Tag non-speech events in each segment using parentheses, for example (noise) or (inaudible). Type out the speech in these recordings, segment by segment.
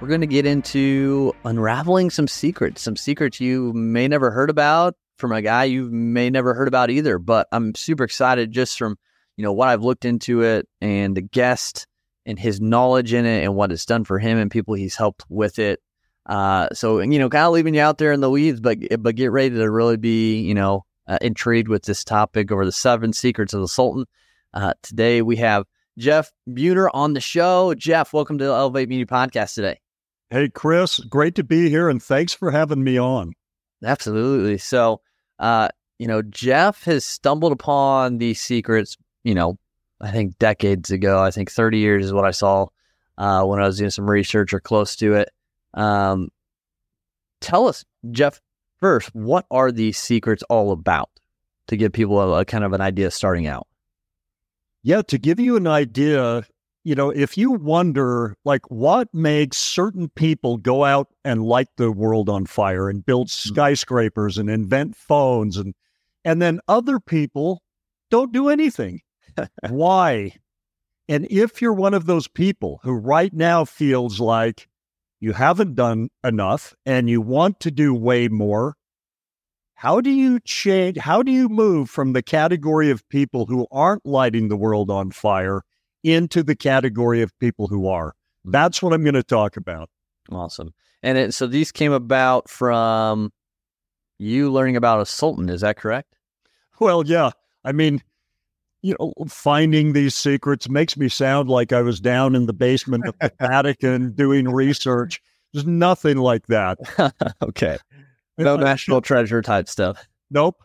we're going to get into unraveling some secrets, some secrets you may never heard about from a guy you may never heard about either. But I'm super excited just from, you know, what I've looked into it and the guest and his knowledge in it and what it's done for him and people he's helped with it. Uh, so, you know, kind of leaving you out there in the weeds, but, but get ready to really be, you know, uh, intrigued with this topic over the seven secrets of the Sultan. Uh, today we have Jeff Beuter on the show. Jeff, welcome to the Elevate Media Podcast today. Hey, Chris, great to be here and thanks for having me on. Absolutely. So, uh, you know, Jeff has stumbled upon these secrets, you know, I think decades ago. I think 30 years is what I saw uh, when I was doing some research or close to it. Um, tell us, Jeff, first, what are these secrets all about to give people a, a kind of an idea starting out? Yeah, to give you an idea, you know, if you wonder, like, what makes certain people go out and light the world on fire and build hmm. skyscrapers and invent phones, and and then other people don't do anything. (laughs) Why? And if you're one of those people who right now feels like you haven't done enough and you want to do way more, how do you change? How do you move from the category of people who aren't lighting the world on fire into the category of people who are? Hmm. That's what I'm going to talk about. Awesome. And it, so these came about from you learning about a sultan. Is that correct? Well, yeah. I mean, you know, finding these secrets makes me sound like I was down in the basement of the (laughs) Vatican doing research. There's nothing like that. (laughs) okay no national treasure type stuff. Nope.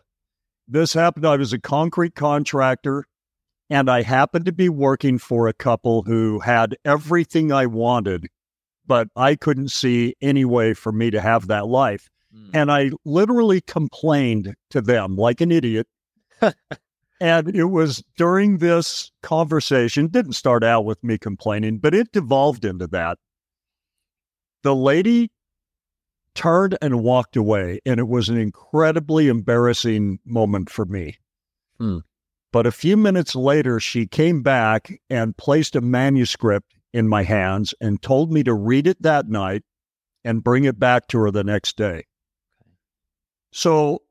This happened. I was a concrete contractor, and I happened to be working for a couple who had everything I wanted, but I couldn't see any way for me to have that life. Mm. And I literally complained to them like an idiot. and it was during this conversation, didn't start out with me complaining, but it devolved into that. The lady turned and walked away. And it was an incredibly embarrassing moment for me. Hmm. But a few minutes later, she came back and placed a manuscript in my hands and told me to read it that night and bring it back to her the next day. So,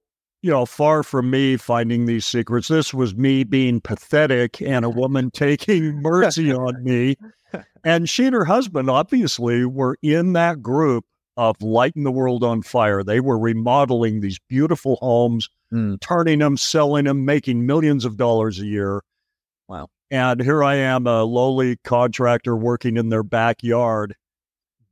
you know, far from me finding these secrets, this was me being pathetic and a woman (laughs) taking mercy on me. And she and her husband obviously were in that group of lighting the world on fire. They were remodeling these beautiful homes, mm. turning them, selling them, making millions of dollars a year. Wow. And here I am, a lowly contractor working in their backyard,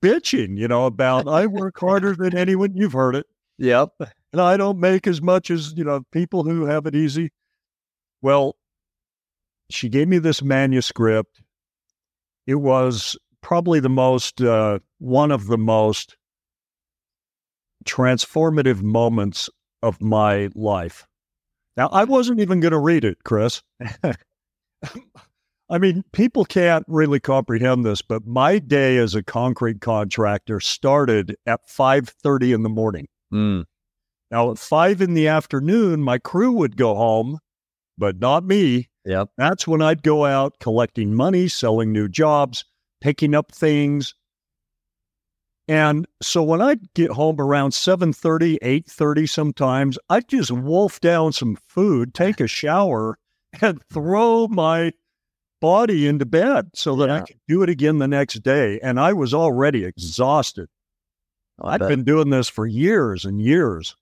bitching, you know, about I work harder than anyone. You've heard it. Yep. And I don't make as much as, you know, people who have it easy. Well, she gave me this manuscript. It was probably the most, uh, one of the most transformative moments of my life. Now, I wasn't even going to read it, Chris. I mean, people can't really comprehend this, but my day as a concrete contractor started at 5:30 in the morning. Mm. Now, at 5 in the afternoon, my crew would go home, but not me. Yep. That's when I'd go out collecting money, selling new jobs, picking up things, and so when I'd get home around 7:30, 8:30 sometimes, I'd just wolf down some food, take a shower, and throw my body into bed so that yeah. I could do it again the next day. And I was already exhausted. I'd bet. been doing this for years and years.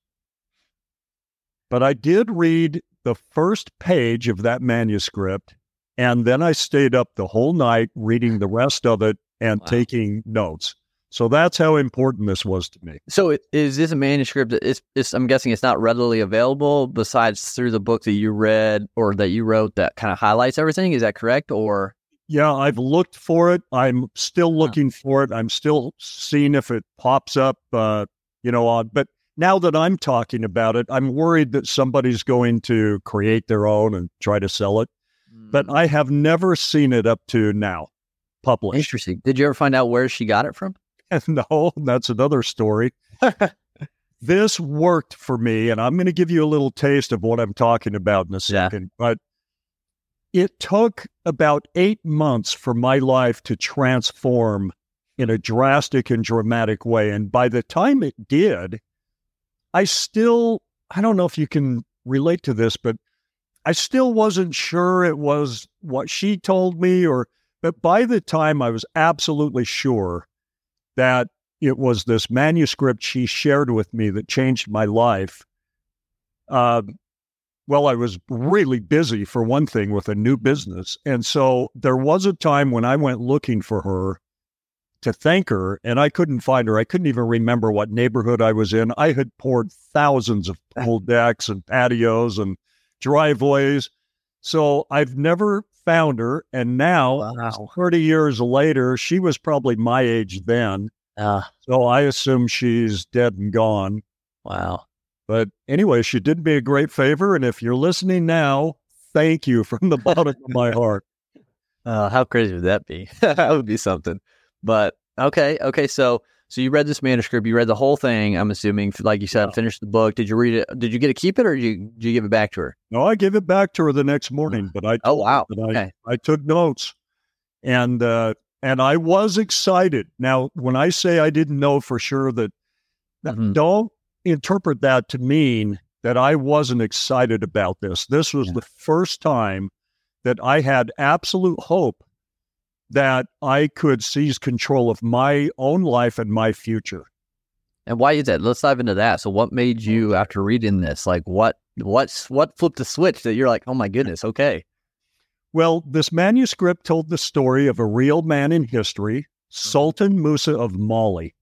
But I did read the first page of that manuscript, and then I stayed up the whole night reading the rest of it and wow. taking notes. So that's how important this was to me. So is this a manuscript? It's, it's, I'm guessing it's not readily available besides through the book that you read or that you wrote that kind of highlights everything. Is that correct? Or Yeah, I've looked for it. I'm still looking for it. I'm still seeing if it pops up, uh, you know, on. But now that I'm talking about it, I'm worried that somebody's going to create their own and try to sell it. But Mm. I have never seen it up to now published. interesting. Did you ever find out where she got it from? (laughs) no, that's another story. (laughs) this worked for me, and I'm going to give you a little taste of what I'm talking about in a Yeah. second. But it took about eight months for my life to transform in a drastic and dramatic way. And by the time it did, I still, I don't know if you can relate to this, but I still wasn't sure it was what she told me or, but by the time I was absolutely sure that it was this manuscript she shared with me that changed my life. Uh, well, I was really busy for one thing with a new business. And so there was a time when I went looking for her to thank her, and I couldn't find her. I couldn't even remember what neighborhood I was in. I had poured thousands of (laughs) pool decks and patios and driveways. So I've never found her. And now, Wow. 30 years later, she was probably my age then. Uh, So I assume she's dead and gone. wow. But anyway, she did me a great favor. And if you're listening now, thank you from the bottom of my (laughs) heart. Uh, how crazy would that be? (laughs) that would be something. But okay, okay. So, so you read this manuscript. You read the whole thing. I'm assuming, like you said, Yeah. finished the book. Did you read it? Did you get to keep it, or did you did you give it back to her? No, I gave it back to her the next morning, but I Oh wow. I, Okay. I took notes and uh, and I was excited. Now, when I say I didn't know for sure that, that- Mhm. don't interpret that to mean that I wasn't excited about this. This was Yeah. the first time that I had absolute hope that I could seize control of my own life and my future. And why is that? Let's dive into that. So, what made you, after reading this, like what what's what flipped the switch that you're like, oh my goodness, okay, Well, this manuscript told the story of a real man in history, mm-hmm. Sultan Musa of Mali,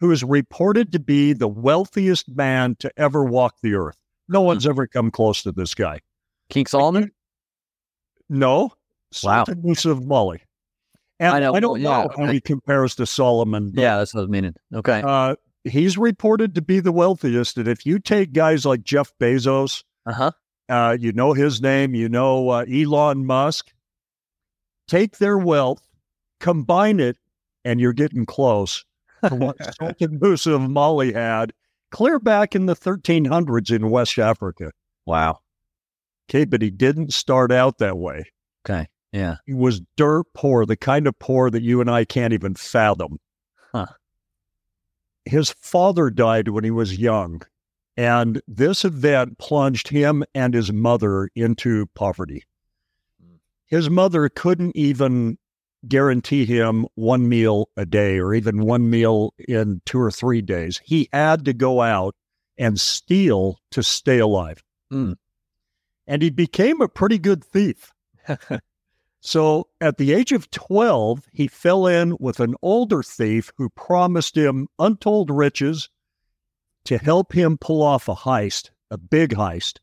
who is reported to be the wealthiest man to ever walk the earth. No hmm. one's ever come close to this guy. King Solomon. No, Wow. Sultan Musa of Mali. And I I, don't yeah, know how he compares to Solomon. Yeah, that's what I meaning. Okay. Uh, he's reported to be the wealthiest. And if you take guys like Jeff Bezos, Uh huh. uh, you know his name, you know uh, Elon Musk. Take their wealth, combine it, and you're getting close to what (laughs) Sultan Musa of Mali had clear back in the 1300s in West Africa. Wow. Okay, but he didn't start out that way. Okay. Yeah. He was dirt poor, the kind of poor that you and I can't even fathom. Huh. His father died when he was young, and this event plunged him and his mother into poverty. Hmm. His mother couldn't even guarantee him one meal a day or even one meal in two or three days. He had to go out and steal to stay alive. Hmm. And he became a pretty good thief. (laughs) So at the age of 12, he fell in with an older thief who promised him untold riches to help him pull off a heist, a big heist.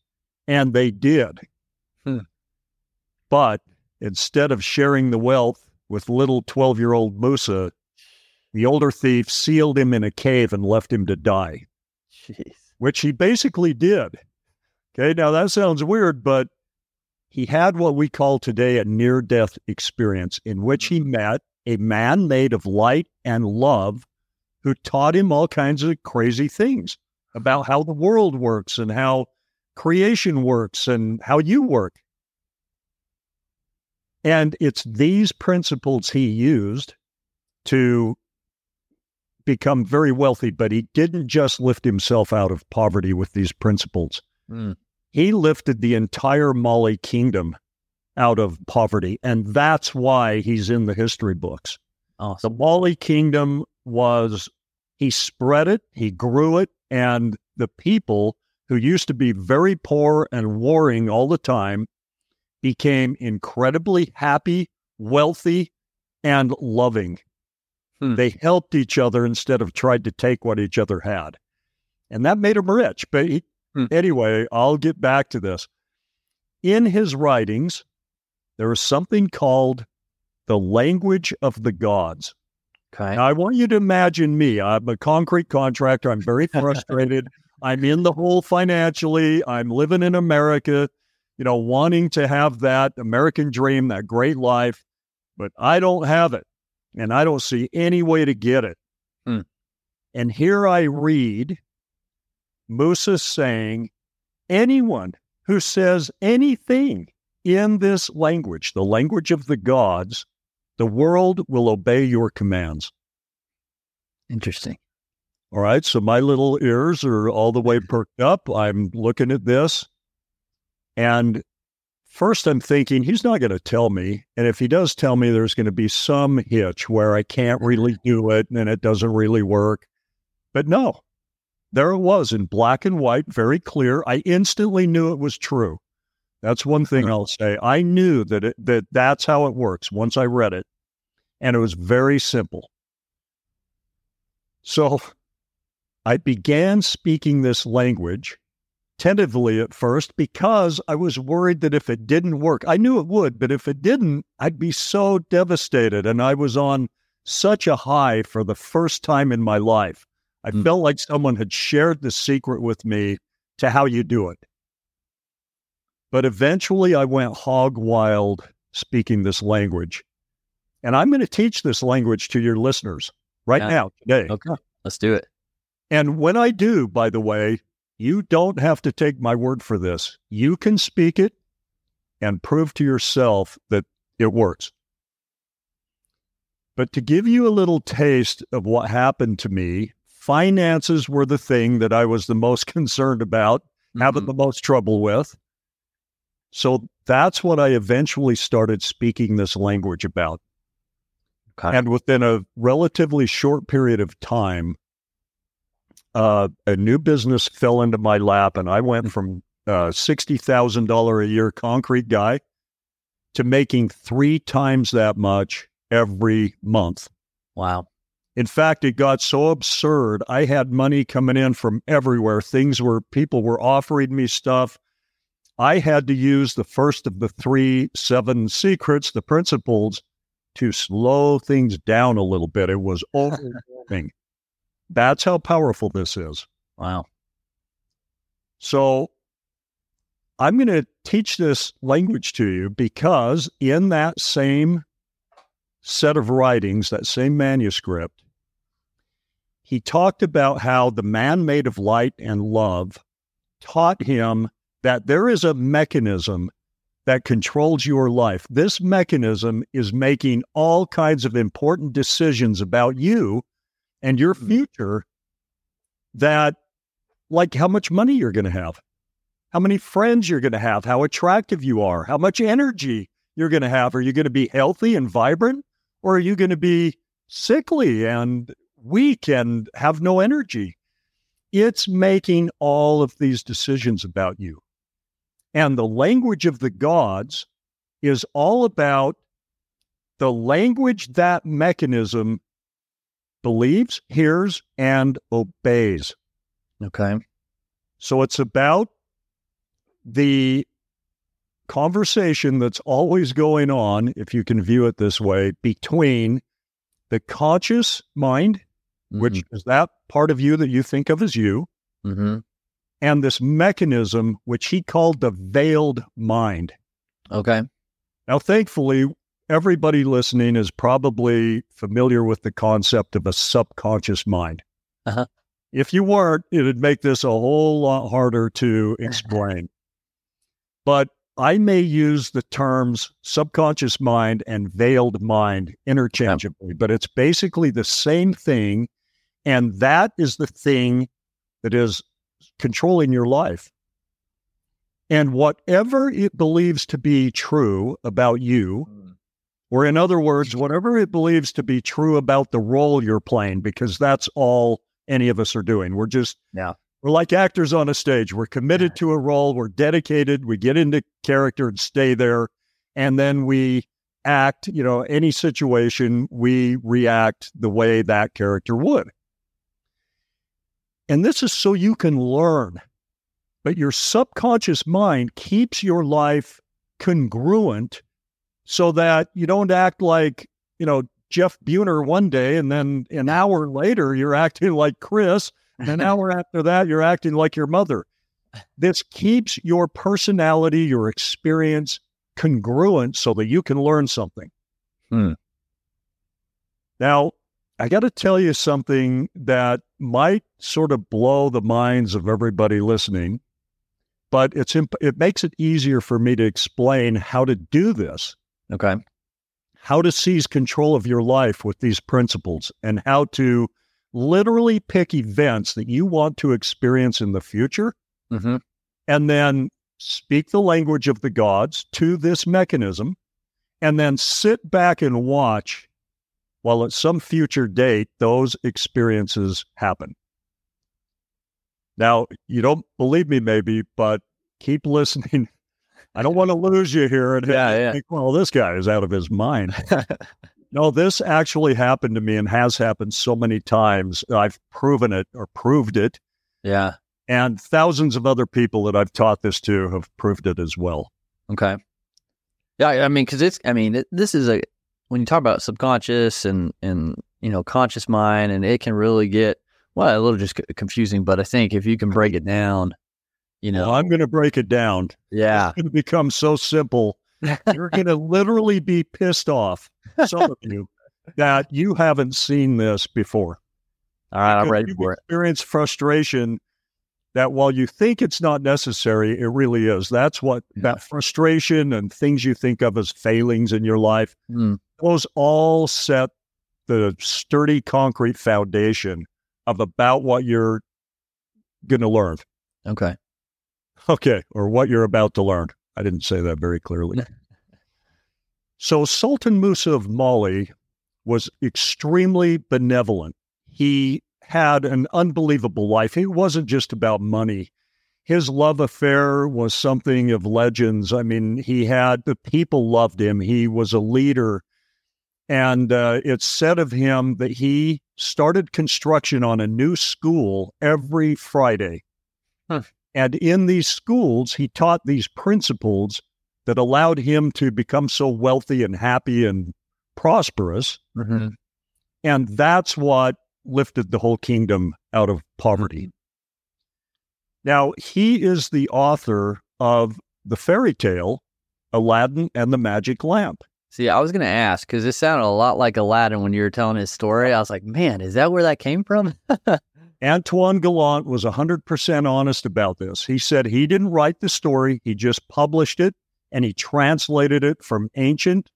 And they did. Hmm. But instead of sharing the wealth with little 12 year old Musa, the older thief sealed him in a cave and left him to die, Jeez. which he basically did. Okay, now that sounds weird, but he had what we call today a near death experience in which he met a man made of light and love who taught him all kinds of crazy things about how the world works and how creation works and how you work. And it's these principles he used to become very wealthy, but he didn't just lift himself out of poverty with these principles Hmm. He lifted the entire Mali kingdom out of poverty. And that's why he's in the history books. The Mali kingdom was, he spread it, he grew it, and the people who used to be very poor and warring all the time became incredibly happy, wealthy, and loving. Hmm. They helped each other instead of tried to take what each other had. And that made him rich. But he, Hmm. anyway, I'll get back to this. In his writings, there is something called the language of the gods. Okay. Now, I want you to imagine me. I'm a concrete contractor. I'm very frustrated. (laughs) I'm in the hole financially. I'm living in America, you know, wanting to have that American dream, that great life, but I don't have it. And I don't see any way to get it. Hmm. And here I read Musa saying, anyone who says anything in this language, the language of the gods, the world will obey your commands. Interesting. All right. So my little ears are all the way perked up. I'm looking at this. And first I'm thinking, he's not going to tell me. And if he does tell me, there's going to be some hitch where I can't really do it and it doesn't really work. But no, there it was in black and white, very clear. I instantly knew it was true. That's one thing hmm. I'll say. I knew that it, that that's how it works once I read it, and it was very simple. So I began speaking this language tentatively at first because I was worried that if it didn't work, I knew it would, but if it didn't, I'd be so devastated. And I was on such a high for the first time in my life. I Mm. felt like someone had shared the secret with me to how you do it. But eventually I went hog wild speaking this language. And I'm going to teach this language to your listeners right Yeah. now, today. Okay. Let's do it. And when I do, by the way, you don't have to take my word for this. You can speak it and prove to yourself that it works. But to give you a little taste of what happened to me, finances were the thing that I was the most (laughs) concerned about, having Mhm. the most trouble with. So that's what I eventually started speaking this language about. Okay. And within a relatively short period of time, uh, a new business fell into my lap, and I went from uh, sixty thousand dollar a year concrete guy to making three times that much every month. wow. In fact, it got so absurd. I had money coming in from everywhere. Things were people were offering me stuff. I had to use the first of the three seven secrets, the principles, to slow things down a little bit. It was (laughs) overwhelming. That's how powerful this is. Wow. So I'm going to teach this language to you because in that same set of writings, that same manuscript, he talked about how the man made of light and love taught him that there is a mechanism that controls your life. This mechanism is making all kinds of important decisions about you and your hmm. future that like how much money you're going to have, how many friends you're going to have, how attractive you are, how much energy you're going to have. Are you going to be healthy and vibrant, or are you going to be sickly and weak and have no energy? It's making all of these decisions about you. And the language of the gods is all about the language that mechanism believes, hears, and obeys. Okay. So it's about the conversation that's always going on, if you can view it this way, between the conscious mind, which is that part of you that you think of as you, Mm-hmm. and this mechanism, which he called the veiled mind. Okay. Now, thankfully, everybody listening is probably familiar with the concept of a subconscious mind. Uh-huh. If you weren't, it'd make this a whole lot harder to (laughs) explain. but I may use the terms subconscious mind and veiled mind interchangeably, but it's basically the same thing. And that is the thing that is controlling your life. And whatever it believes to be true about you, mm. or in other words, whatever it believes to be true about the role you're playing, because that's all any of us are doing. We're just, Yeah. We're like actors on a stage. We're committed to a role, we're dedicated, we get into character and stay there. And then we act, you know, any situation, we react the way that character would. And this is so you can learn. But your subconscious mind keeps your life congruent so that you don't act like, you know, Jeff Beuter one day and then an hour later you're acting like Chris. And an hour after that, you're acting like your mother. This keeps your personality, your experience congruent so that you can learn something. Hmm. Now, I got to tell you something that might sort of blow the minds of everybody listening, but it's imp- it makes it easier for me to explain how to do this, Okay. how to seize control of your life with these principles, and how to literally pick events that you want to experience in the future Mm-hmm. and then speak the language of the gods to this mechanism, and then sit back and watch while at some future date those experiences happen. Now, you don't believe me, maybe, but keep listening. (laughs) I don't want to lose you here and Yeah, (laughs) yeah. think, well, this guy is out of his mind. (laughs) No, this actually happened to me and has happened so many times. I've proven it or proved it. Yeah. And thousands of other people that I've taught this to have proved it as well. Okay. Yeah, I mean, because it's, I mean, it, this is a when you talk about subconscious and and you know conscious mind, and it can really get well a little just confusing. But I think if you can break it down, you know, Well, I'm going to break it down. yeah, It's going to become so simple. (laughs) You're going to literally be pissed off, some of you, that you haven't seen this before. all right, I'm ready for it. experienced frustration that while you think it's not necessary, it really is. That's what Yeah. that frustration and things you think of as failings in your life, Mm, those all set the sturdy concrete foundation of about what you're going to learn. okay. Okay, or what you're about to learn. I didn't say that very clearly. so, Sultan Musa of Mali was extremely benevolent. He had an unbelievable life. It wasn't just about money. His love affair was something of legends. I mean, he had the people loved him. He was a leader. And uh, it's said of him that he started construction on a new school every Friday. And in these schools, he taught these principles that allowed him to become so wealthy and happy and prosperous. hmm And that's what lifted the whole kingdom out of poverty. Now, he is the author of the fairy tale, Aladdin and the Magic Lamp. See, I was gonna ask because it sounded a lot like Aladdin when you were telling his story. I was like, man, is that where that came from? (laughs) Antoine Galland was 100% honest about this. He said he didn't write the story, he just published it and he translated it from ancient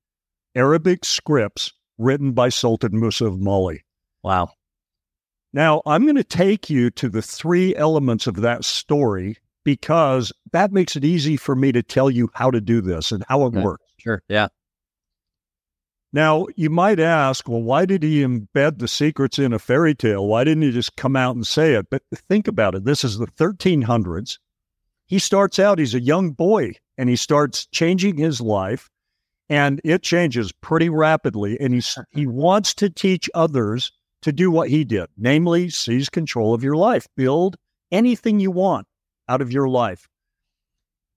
Arabic scripts written by Sultan Musa of Mali. wow. Now, I'm going to take you to the three elements of that story because that makes it easy for me to tell you how to do this and how it Okay. works. Sure. Yeah. Now, you might ask, well, why did he embed the secrets in a fairy tale? Why didn't he just come out and say it? But think about it. This is the 1300s. He starts out, he's a young boy, and he starts changing his life, and it changes pretty rapidly. And he's, he (laughs) wants to teach others to do what he did, namely, seize control of your life, build anything you want out of your life.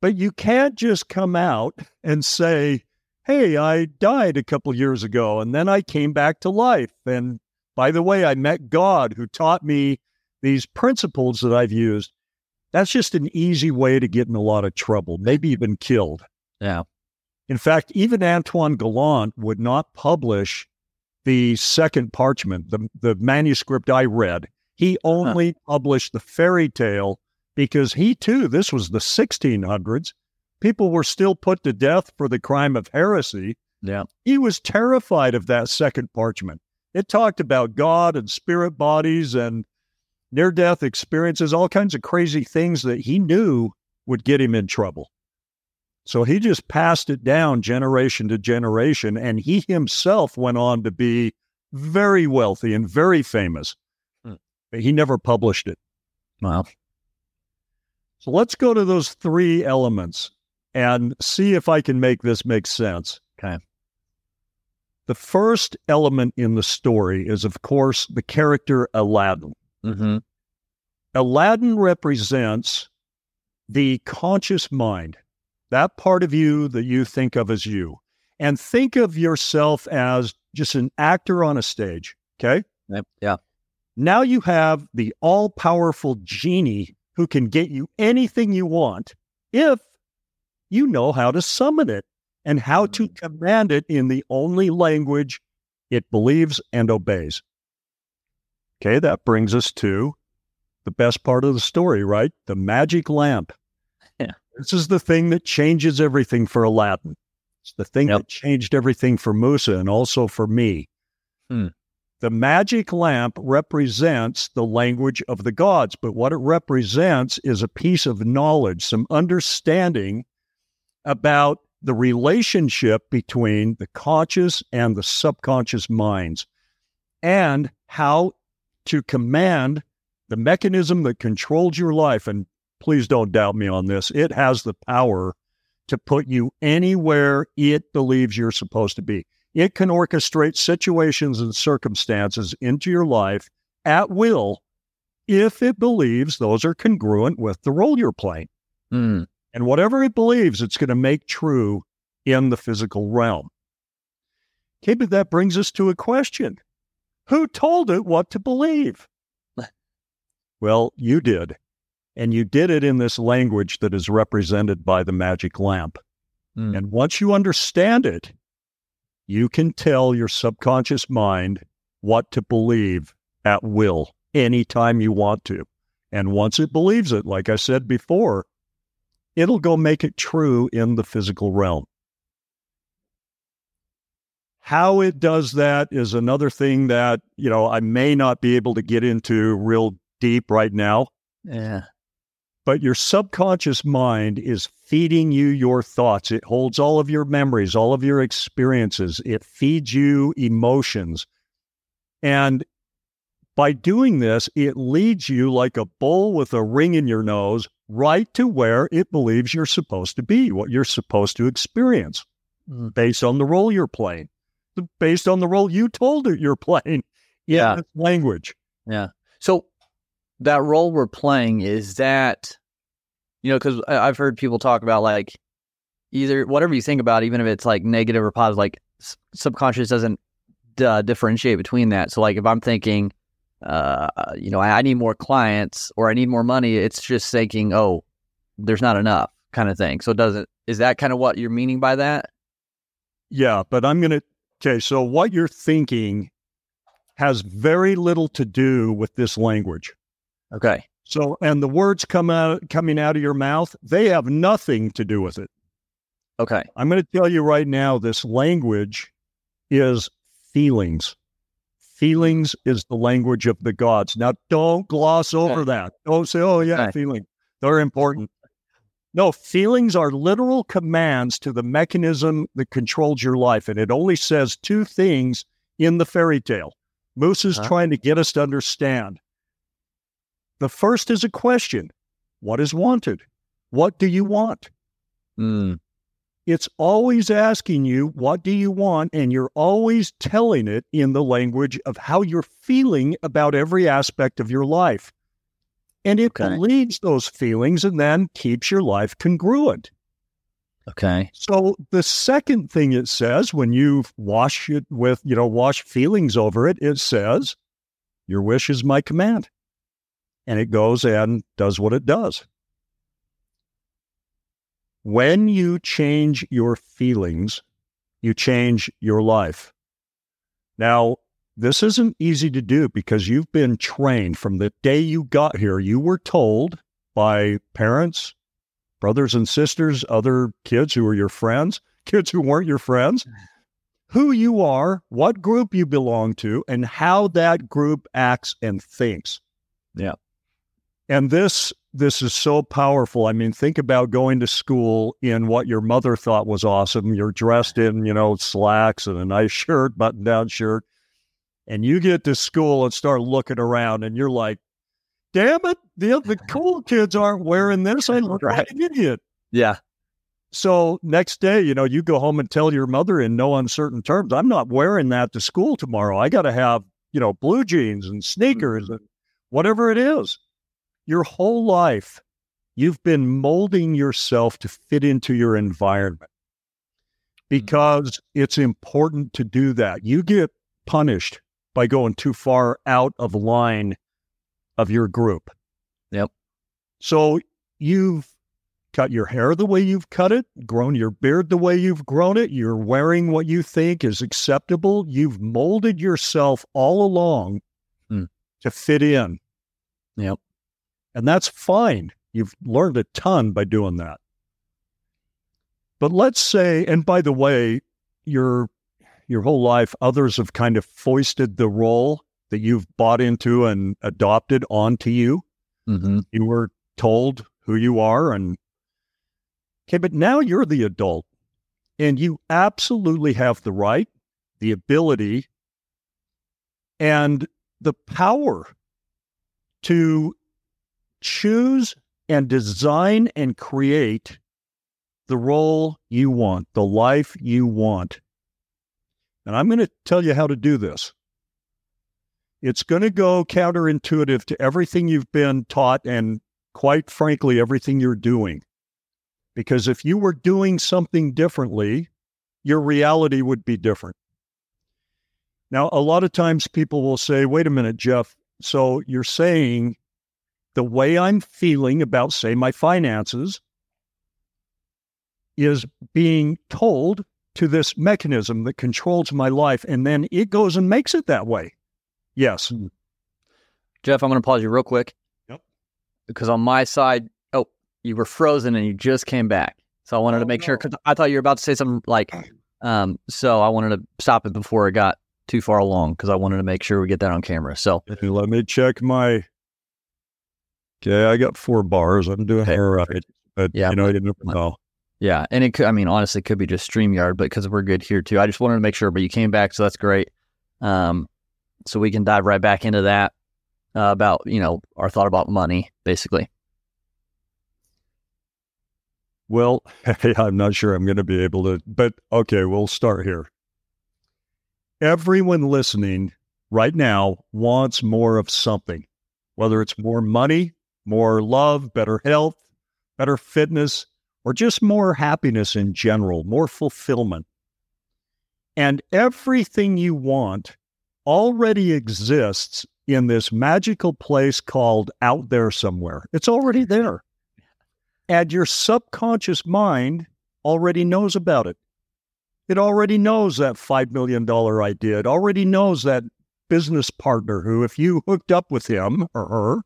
But you can't just come out and say, hey, I died a couple years ago and then I came back to life. And by the way, I met God who taught me these principles that I've used. That's just an easy way to get in a lot of trouble, maybe even killed. Yeah. In fact, even Antoine Galland would not publish the second parchment, the, the manuscript I read. He only published the fairy tale because he too, this was the 1600s. People were still put to death for the crime of heresy. Yeah. He was terrified of that second parchment. It talked about God and spirit bodies and near death experiences, all kinds of crazy things that he knew would get him in trouble. So he just passed it down generation to generation, and he himself went on to be very wealthy and very famous. Hmm. But he never published it. Wow. So let's go to those three elements and see if I can make this make sense. Okay. The first element in the story is, of course, the character Aladdin. Mm-hmm. Aladdin represents the conscious mind, that part of you that you think of as you. and think of yourself as just an actor on a stage. Okay. Yep. Yeah. Now you have the all powerful genie who can get you anything you want if you know how to summon it and how to command it in the only language it believes and obeys. Okay, that brings us to the best part of the story, right? The magic lamp. Yeah. This is the thing that changes everything for Aladdin. It's the thing Yep. that changed everything for Musa and also for me. Hmm. The magic lamp represents the language of the gods, but what it represents is a piece of knowledge, some understanding about the relationship between the conscious and the subconscious minds and how to command the mechanism that controls your life. And please don't doubt me on this, it has the power to put you anywhere it believes you're supposed to be. It can orchestrate situations and circumstances into your life at will if it believes those are congruent with the role you're playing. Mm. And whatever it believes, it's going to make true in the physical realm. Okay, but that brings us to a question Who told it what to believe? (laughs) well, you did. And you did it in this language that is represented by the magic lamp. Mm. And once you understand it, you can tell your subconscious mind what to believe at will anytime you want to. And once it believes it, like I said before, it'll go make it true in the physical realm. How it does that is another thing that, you know, I may not be able to get into real deep right now, Yeah. but your subconscious mind is feeding you your thoughts. It holds all of your memories, all of your experiences. It feeds you emotions. And by doing this, it leads you like a bull with a ring in your nose right to where it believes you're supposed to be, what you're supposed to experience Mm. based on the role you're playing, based on the role you told it you're (laughs) playing Yeah. in Yeah. language. So that role we're playing is that, you know, because I've heard people talk about like either whatever you think about, even if it's like negative or positive, like subconscious doesn't uh, differentiate between that. So like if I'm thinking, uh, you know, I, I need more clients or I need more money, it's just thinking, oh, there's not enough kind of thing. So it doesn't is that kind of what you're meaning by that? Yeah, but I'm going to. Okay, so what you're thinking has very little to do with this language. Okay. So, and the words come out coming out of your mouth, they have nothing to do with it. Okay. I'm going to tell you right now this language is feelings. Feelings is the language of the gods. Now, don't gloss over that. Don't say, oh, yeah, Okay. feeling. They're important. No, feelings are literal commands to the mechanism that controls your life. And it only says two things in the fairy tale. Musa is Uh-huh. trying to get us to understand. The first is a question What is wanted? What do you want? Mm. It's always asking you, what do you want? And you're always telling it in the language of how you're feeling about every aspect of your life. And it Okay. believes those feelings and then keeps your life congruent. Okay. So the second thing it says when you wash it with, you know, wash feelings over it, it says, Your wish is my command. And it goes and does what it does. When you change your feelings, you change your life. Now, this isn't easy to do because you've been trained from the day you got here. You were told by parents, brothers and sisters, other kids who were your friends, kids who weren't your friends, (laughs) who you are, what group you belong to, and how that group acts and thinks. Yeah. And this this is so powerful. I mean, think about going to school in what your mother thought was awesome. You're dressed in, you know, slacks and a nice (laughs) shirt, button down shirt. And you get to school and start looking around and you're like, damn it, the, the cool kids aren't wearing this. I look Right. like an idiot. Yeah. So next day, you know, you go home and tell your mother in no uncertain terms, I'm not wearing that to school tomorrow. I got to have, you know, blue jeans and mm-hmm. sneakers and whatever it is. Your whole life, you've been molding yourself to fit into your environment. because it's important to do that. You get punished by going too far out of line of your group. Yep. So you've cut your hair the way you've cut it, grown your beard the way you've grown it, you're wearing what you think is acceptable. You've molded yourself all along Hmm. to fit in. Yep. And that's fine. You've learned a ton by doing that. But let's say, and by the way, your your whole life, others have kind of foisted the role that you've bought into and adopted onto you. Mm-hmm. You were told who you are and okay, but now you're the adult and you absolutely have the right, the ability, and the power to choose and design and create the role you want, the life you want. And I'm going to tell you how to do this. It's going to go counterintuitive to everything you've been taught and, quite frankly, everything you're doing. Because if you were doing something differently, your reality would be different. Now, a lot of times people will say, wait a minute, Jeff. So you're saying the way I'm feeling about, say, my finances is being told to this mechanism that controls my life, and then it goes and makes it that way. Yes. Jeff, I'm going to pause you real quick. Yep. Because on my side, oh, you were frozen and you just came back. So I wanted Oh, to make sure because I thought you were about to say something like, um, so I wanted to stop it before it got too far along because I wanted to make sure we get that on camera. So Let me check my. Okay, I got four bars. I'm doing Okay. all right. But Yeah, you know, I didn't know. yeah, and it could, I mean, honestly, it could be just StreamYard, but because we're good here too, I just wanted to make sure. But you came back, so that's great. Um, so we can dive right back into that uh, about you know our thought about money, basically. Well, (laughs) I'm not sure I'm going to be able to, but okay, we'll start here. Everyone listening right now wants more of something, whether it's more money, more love, better health, better fitness, or just more happiness in general, more fulfillment. And everything you want already exists in this magical place called out there somewhere. It's already there. And your subconscious mind already knows about it. It already knows that $5 million idea. It already knows that business partner who, if you hooked up with him or her,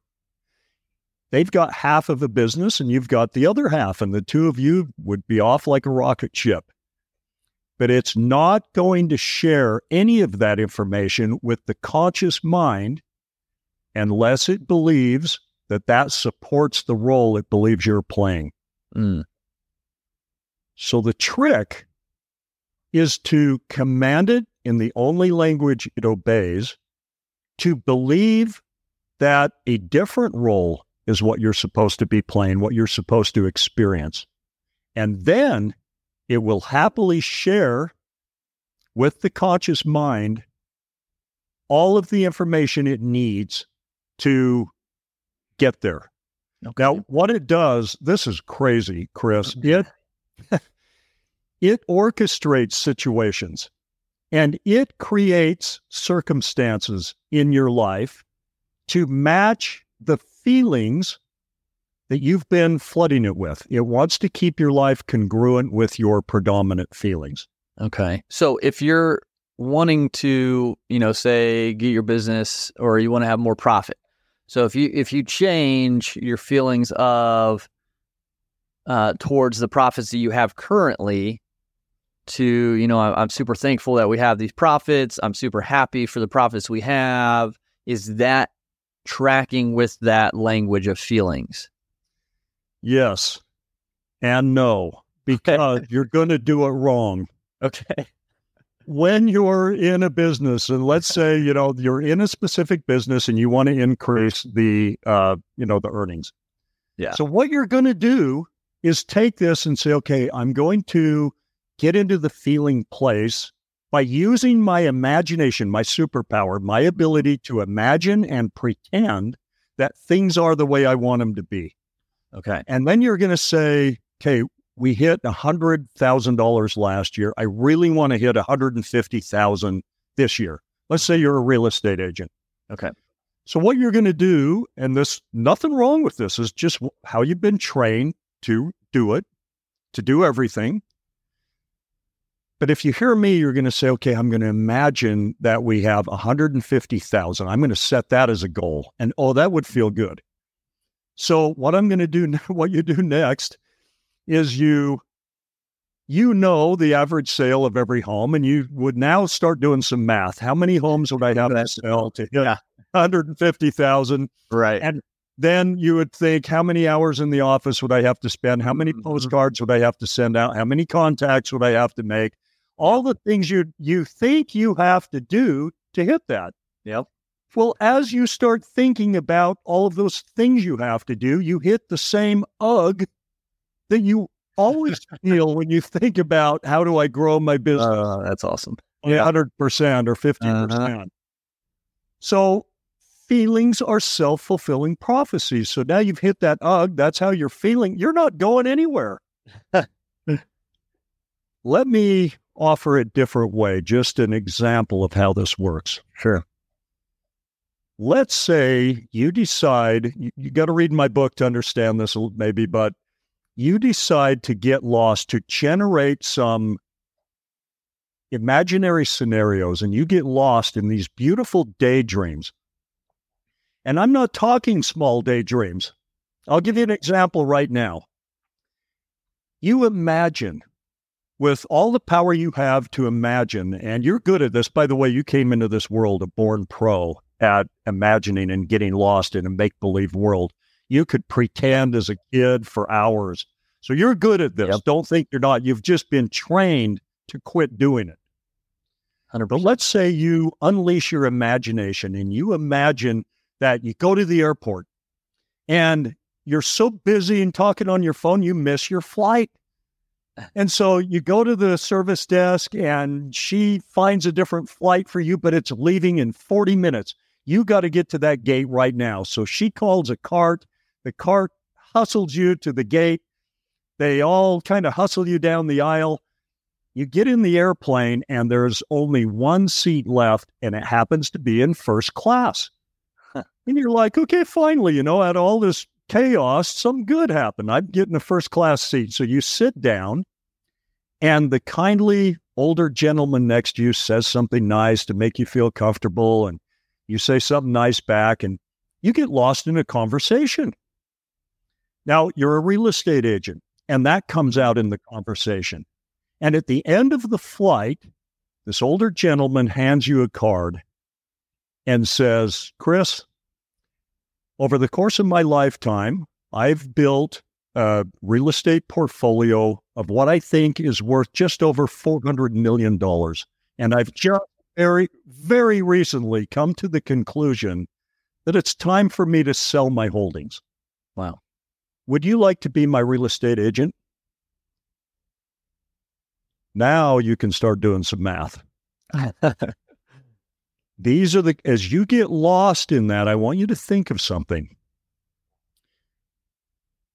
they've got half of the business and you've got the other half, and the two of you would be off like a rocket ship. But it's not going to share any of that information with the conscious mind unless it believes that that supports the role it believes you're playing. Mm, So the trick is to command it in the only language it obeys to believe that a different role is what you're supposed to be playing, what you're supposed to experience. And then it will happily share with the conscious mind all of the information it needs to get there. okay. Now, what it does, this is crazy, Chris. It (laughs) it orchestrates situations and it creates circumstances in your life to match the feelings that you've been flooding it with. It wants to keep your life congruent with your predominant feelings. Okay. So if you're wanting to, you know, say get your business or you want to have more profit. So if you if you change your feelings of uh towards the profits that you have currently to, you know, I, I'm super thankful that we have these profits. I'm super happy for the profits we have. Is that tracking with that language of feelings? Yes and no, (laughs) because you're going to do it wrong. Okay. when you're in a business and let's say you know you're in a specific business and you want to increase the uh you know the earnings Yeah. so what you're going to do is take this and say okay i'm going to get into the feeling place by using my imagination my superpower my ability to imagine and pretend that things are the way i want them to be Okay. and then you're going to say, okay, we hit $100,000 last year. I really want to hit 150,000 this year. Let's say you're a real estate agent. Okay. So what you're going to do, and there's nothing wrong with this, is just how you've been trained to do it, to do everything. But if you hear me, you're going to say, okay, I'm going to imagine that we have 150,000. I'm going to set that as a goal. And oh, that would feel good. So what I'm going to do, (laughs) what you do next is you you know the average sale of every home and you would now start doing some math. How many homes would I (laughs) have to sell to hit yeah. 150,000? Right. And then you would think, how many hours in the office would I have to spend? How many mm-hmm. postcards would I have to send out? How many contacts would I have to make? All the things you you think you have to do to hit that. Yep. Well, as you start thinking about all of those things you have to do, you hit the same ugh that you always (laughs) feel when you think about how do I grow my business? Uh, that's awesome. Yeah. 100% or 50%. Uh-huh. So feelings are self fulfilling prophecies. So now you've hit that ugh. That's how you're feeling. You're not going anywhere. (laughs) Let me offer a different way, just an example of how this works. Sure. Let's say you decide, you, you got to read my book to understand this, maybe, but you decide to get lost to generate some imaginary scenarios and you get lost in these beautiful daydreams. And I'm not talking small daydreams. I'll give you an example right now. You imagine with all the power you have to imagine, and you're good at this. By the way, you came into this world a born pro at imagining and getting lost in a make believe world. You could pretend as a kid for hours. So you're good at this. Yep. Don't think you're not. You've just been trained to quit doing it. 100%. But let's say you unleash your imagination and you imagine that you go to the airport and you're so busy and talking on your phone, you miss your flight. And so you go to the service desk and she finds a different flight for you, but it's leaving in 40 minutes. You got to get to that gate right now. So she calls a cart the cart hustles you to the gate. They all kind of hustle you down the aisle. You get in the airplane, and there's only one seat left, and it happens to be in first class. And you're like, okay, finally, you know, out of all this chaos, some good happened. I'm getting a first class seat. So you sit down, and the kindly older gentleman next to you says something nice to make you feel comfortable. And you say something nice back, and you get lost in a conversation. Now, you're a real estate agent, and that comes out in the conversation. And at the end of the flight, this older gentleman hands you a card and says, Chris, over the course of my lifetime, I've built a real estate portfolio of what I think is worth just over $400 million. And I've just very, very recently come to the conclusion that it's time for me to sell my holdings. Wow. Would you like to be my real estate agent? Now you can start doing some math. (laughs) These are the, as you get lost in that, I want you to think of something.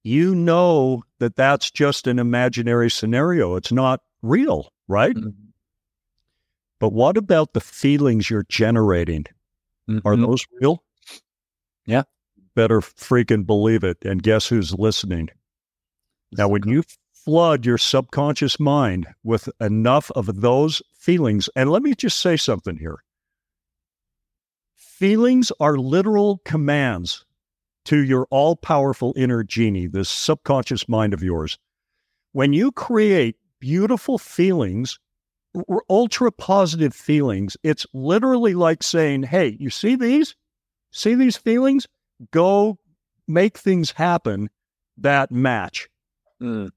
You know that that's just an imaginary scenario. It's not real, right? Mm-hmm. But what about the feelings you're generating? Mm-hmm. Are those real? Yeah better freaking believe it. And guess who's listening? Now, when you flood your subconscious mind with enough of those feelings, and let me just say something here feelings are literal commands to your all powerful inner genie, this subconscious mind of yours. When you create beautiful feelings, ultra positive feelings, it's literally like saying, Hey, you see these? See these feelings? go make things happen that match. Mm.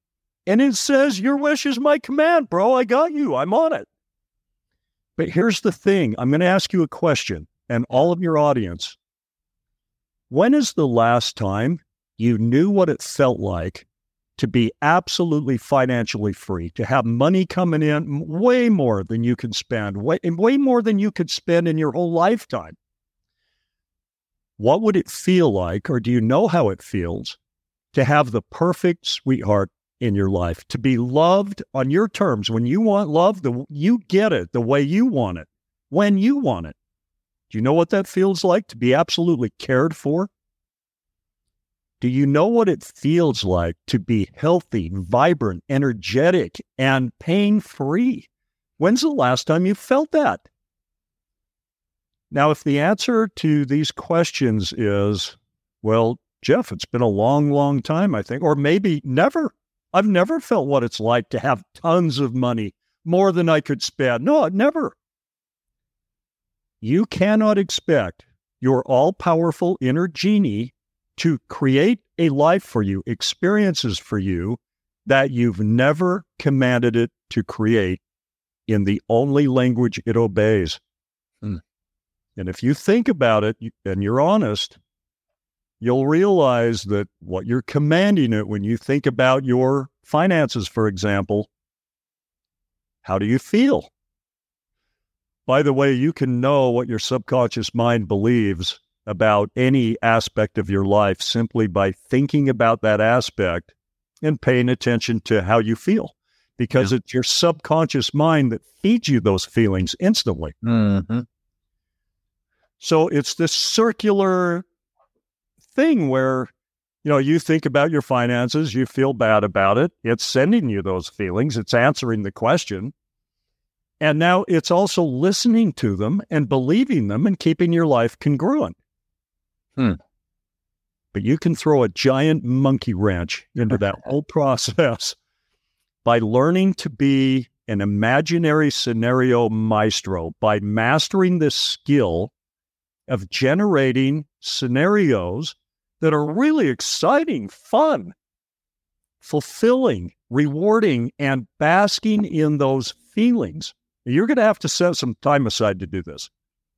And it says, Your wish is my command, bro. I got you. I'm on it. But here's the thing I'm going to ask you a question, and all of your audience. When is the last time you knew what it felt like to be absolutely financially free, to have money coming in way more than you can spend, way, way more than you could spend in your whole lifetime? What would it feel like, or do you know how it feels to have the perfect sweetheart in your life, to be loved on your terms. When you want love, the, you get it the way you want it, when you want it. Do you know what that feels like to be absolutely cared for? Do you know what it feels like to be healthy, vibrant, energetic, and pain free? When's the last time you felt that? Now, if the answer to these questions is, well, Jeff, it's been a long, long time, I think, or maybe never. I've never felt what it's like to have tons of money, more than I could spend. No, never. You cannot expect your all powerful inner genie to create a life for you, experiences for you that you've never commanded it to create in the only language it obeys. Hmm. And if you think about it and you're honest, you'll realize that what you're commanding it when you think about your finances, for example, how do you feel? By the way, you can know what your subconscious mind believes about any aspect of your life simply by thinking about that aspect and paying attention to how you feel because yeah. it's your subconscious mind that feeds you those feelings instantly. Mm-hmm. So it's this circular thing where you know you think about your finances you feel bad about it it's sending you those feelings it's answering the question and now it's also listening to them and believing them and keeping your life congruent hmm. but you can throw a giant monkey wrench into that (laughs) whole process by learning to be an imaginary scenario maestro by mastering this skill of generating scenarios that are really exciting, fun, fulfilling, rewarding, and basking in those feelings. You're going to have to set some time aside to do this.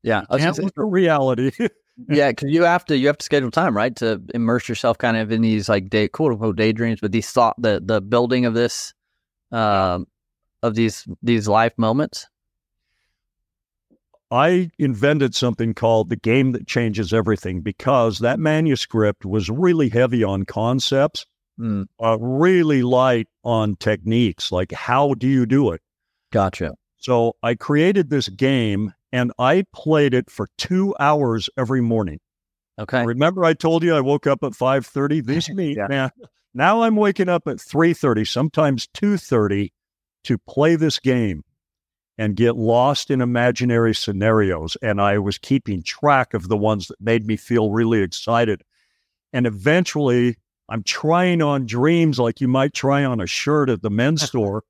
Yeah, can't look at reality. (laughs) yeah, because you have to you have to schedule time, right, to immerse yourself kind of in these like day quote unquote daydreams, but these thought the the building of this, um, of these these life moments. I invented something called the game that changes everything because that manuscript was really heavy on concepts, mm. uh, really light on techniques, like how do you do it? Gotcha. So I created this game and I played it for two hours every morning. Okay. Remember, I told you I woke up at five thirty. (laughs) This me, yeah. man. Now I'm waking up at three thirty, sometimes two thirty, to play this game and get lost in imaginary scenarios. And I was keeping track of the ones that made me feel really excited. And eventually, I'm trying on dreams like you might try on a shirt at the men's (laughs) store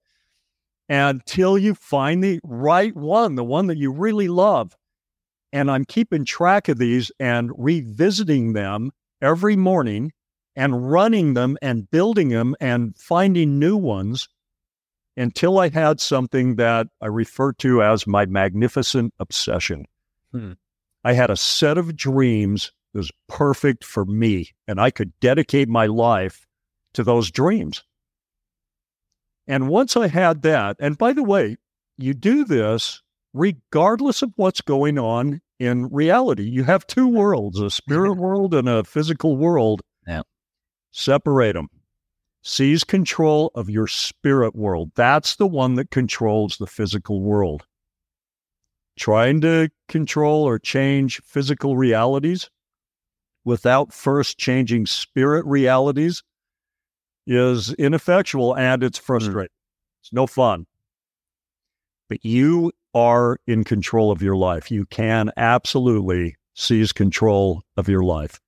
until you find the right one, the one that you really love. And I'm keeping track of these and revisiting them every morning and running them and building them and finding new ones until I had something that I refer to as my magnificent obsession. Hmm. I had a set of dreams that was perfect for me, and I could dedicate my life to those dreams. And once I had that, and by the way, you do this regardless of what's going on in reality. You have two worlds, a (laughs) spirit world and a physical world. Yeah. Separate them seize control of your spirit world. That's the one that controls the physical world. Trying to control or change physical realities without first changing spirit realities is ineffectual and it's hmm. frustrating. Mm. It's no fun. But you are in control of your life. You can absolutely seize control of your life.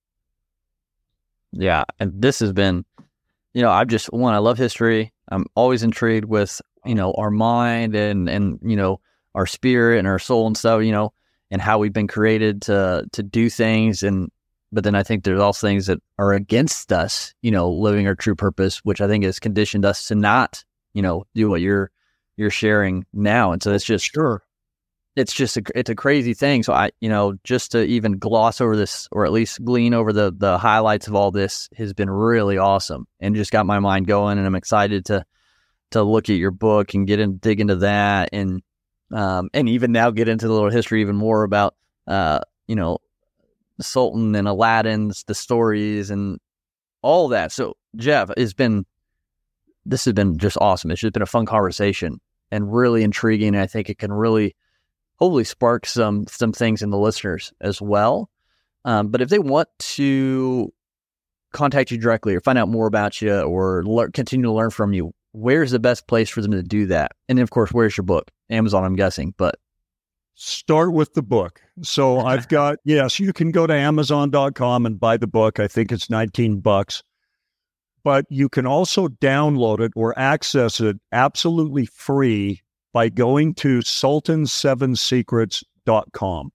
Yeah. And this has been you know, I've just one, I love history. I'm always intrigued with, you know, our mind and and you know, our spirit and our soul and stuff, you know, and how we've been created to to do things and but then I think there's also things that are against us, you know, living our true purpose, which I think has conditioned us to not, you know, do what you're you're sharing now. And so it's just sure it's just a, it's a crazy thing. So I, you know, just to even gloss over this or at least glean over the the highlights of all this has been really awesome and just got my mind going. And I'm excited to to look at your book and get in dig into that and um and even now get into the little history even more about uh you know Sultan and Aladdin's the stories and all that. So Jeff, it's been this has been just awesome. It's just been a fun conversation and really intriguing. I think it can really hopefully spark some some things in the listeners as well. Um, but if they want to contact you directly or find out more about you or le- continue to learn from you, where's the best place for them to do that? And of course, where's your book? Amazon, I'm guessing, but start with the book. So I've got, yes, you can go to amazon.com and buy the book. I think it's 19 bucks. But you can also download it or access it absolutely free by going to sultan7secrets.com.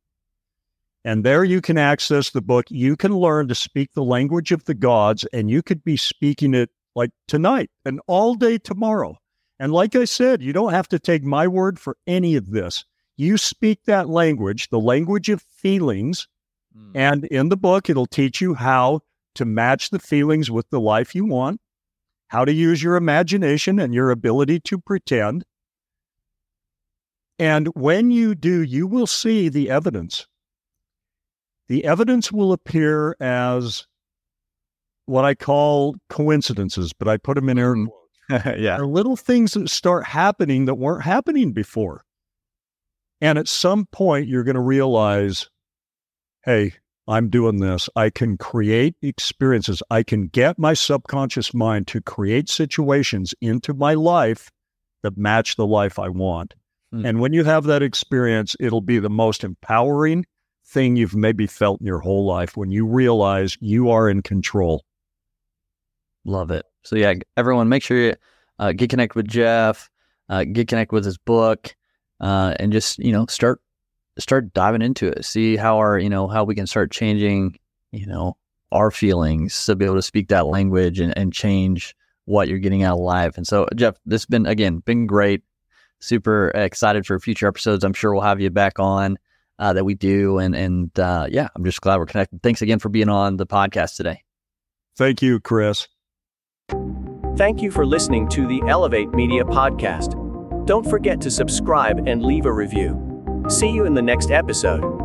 And there you can access the book. You can learn to speak the language of the gods, and you could be speaking it like tonight and all day tomorrow. And like I said, you don't have to take my word for any of this. You speak that language, the language of feelings. Mm. And in the book, it'll teach you how to match the feelings with the life you want, how to use your imagination and your ability to pretend. And when you do, you will see the evidence the evidence will appear as what I call coincidences, but I put them in air (laughs) yeah. They're little things that start happening that weren't happening before. And at some point, you're going to realize, hey, I'm doing this. I can create experiences. I can get my subconscious mind to create situations into my life that match the life I want. Mm. And when you have that experience, it'll be the most empowering thing you've maybe felt in your whole life when you realize you are in control. Love it. So yeah, everyone, make sure you uh, get connected with Jeff, uh, get connected with his book, uh, and just you know start start diving into it. See how our you know how we can start changing you know our feelings to be able to speak that language and, and change what you're getting out of life. And so Jeff, this has been again been great. Super excited for future episodes. I'm sure we'll have you back on uh, that we do. And and uh, yeah, I'm just glad we're connected. Thanks again for being on the podcast today. Thank you, Chris. Thank you for listening to the Elevate Media Podcast. Don't forget to subscribe and leave a review. See you in the next episode.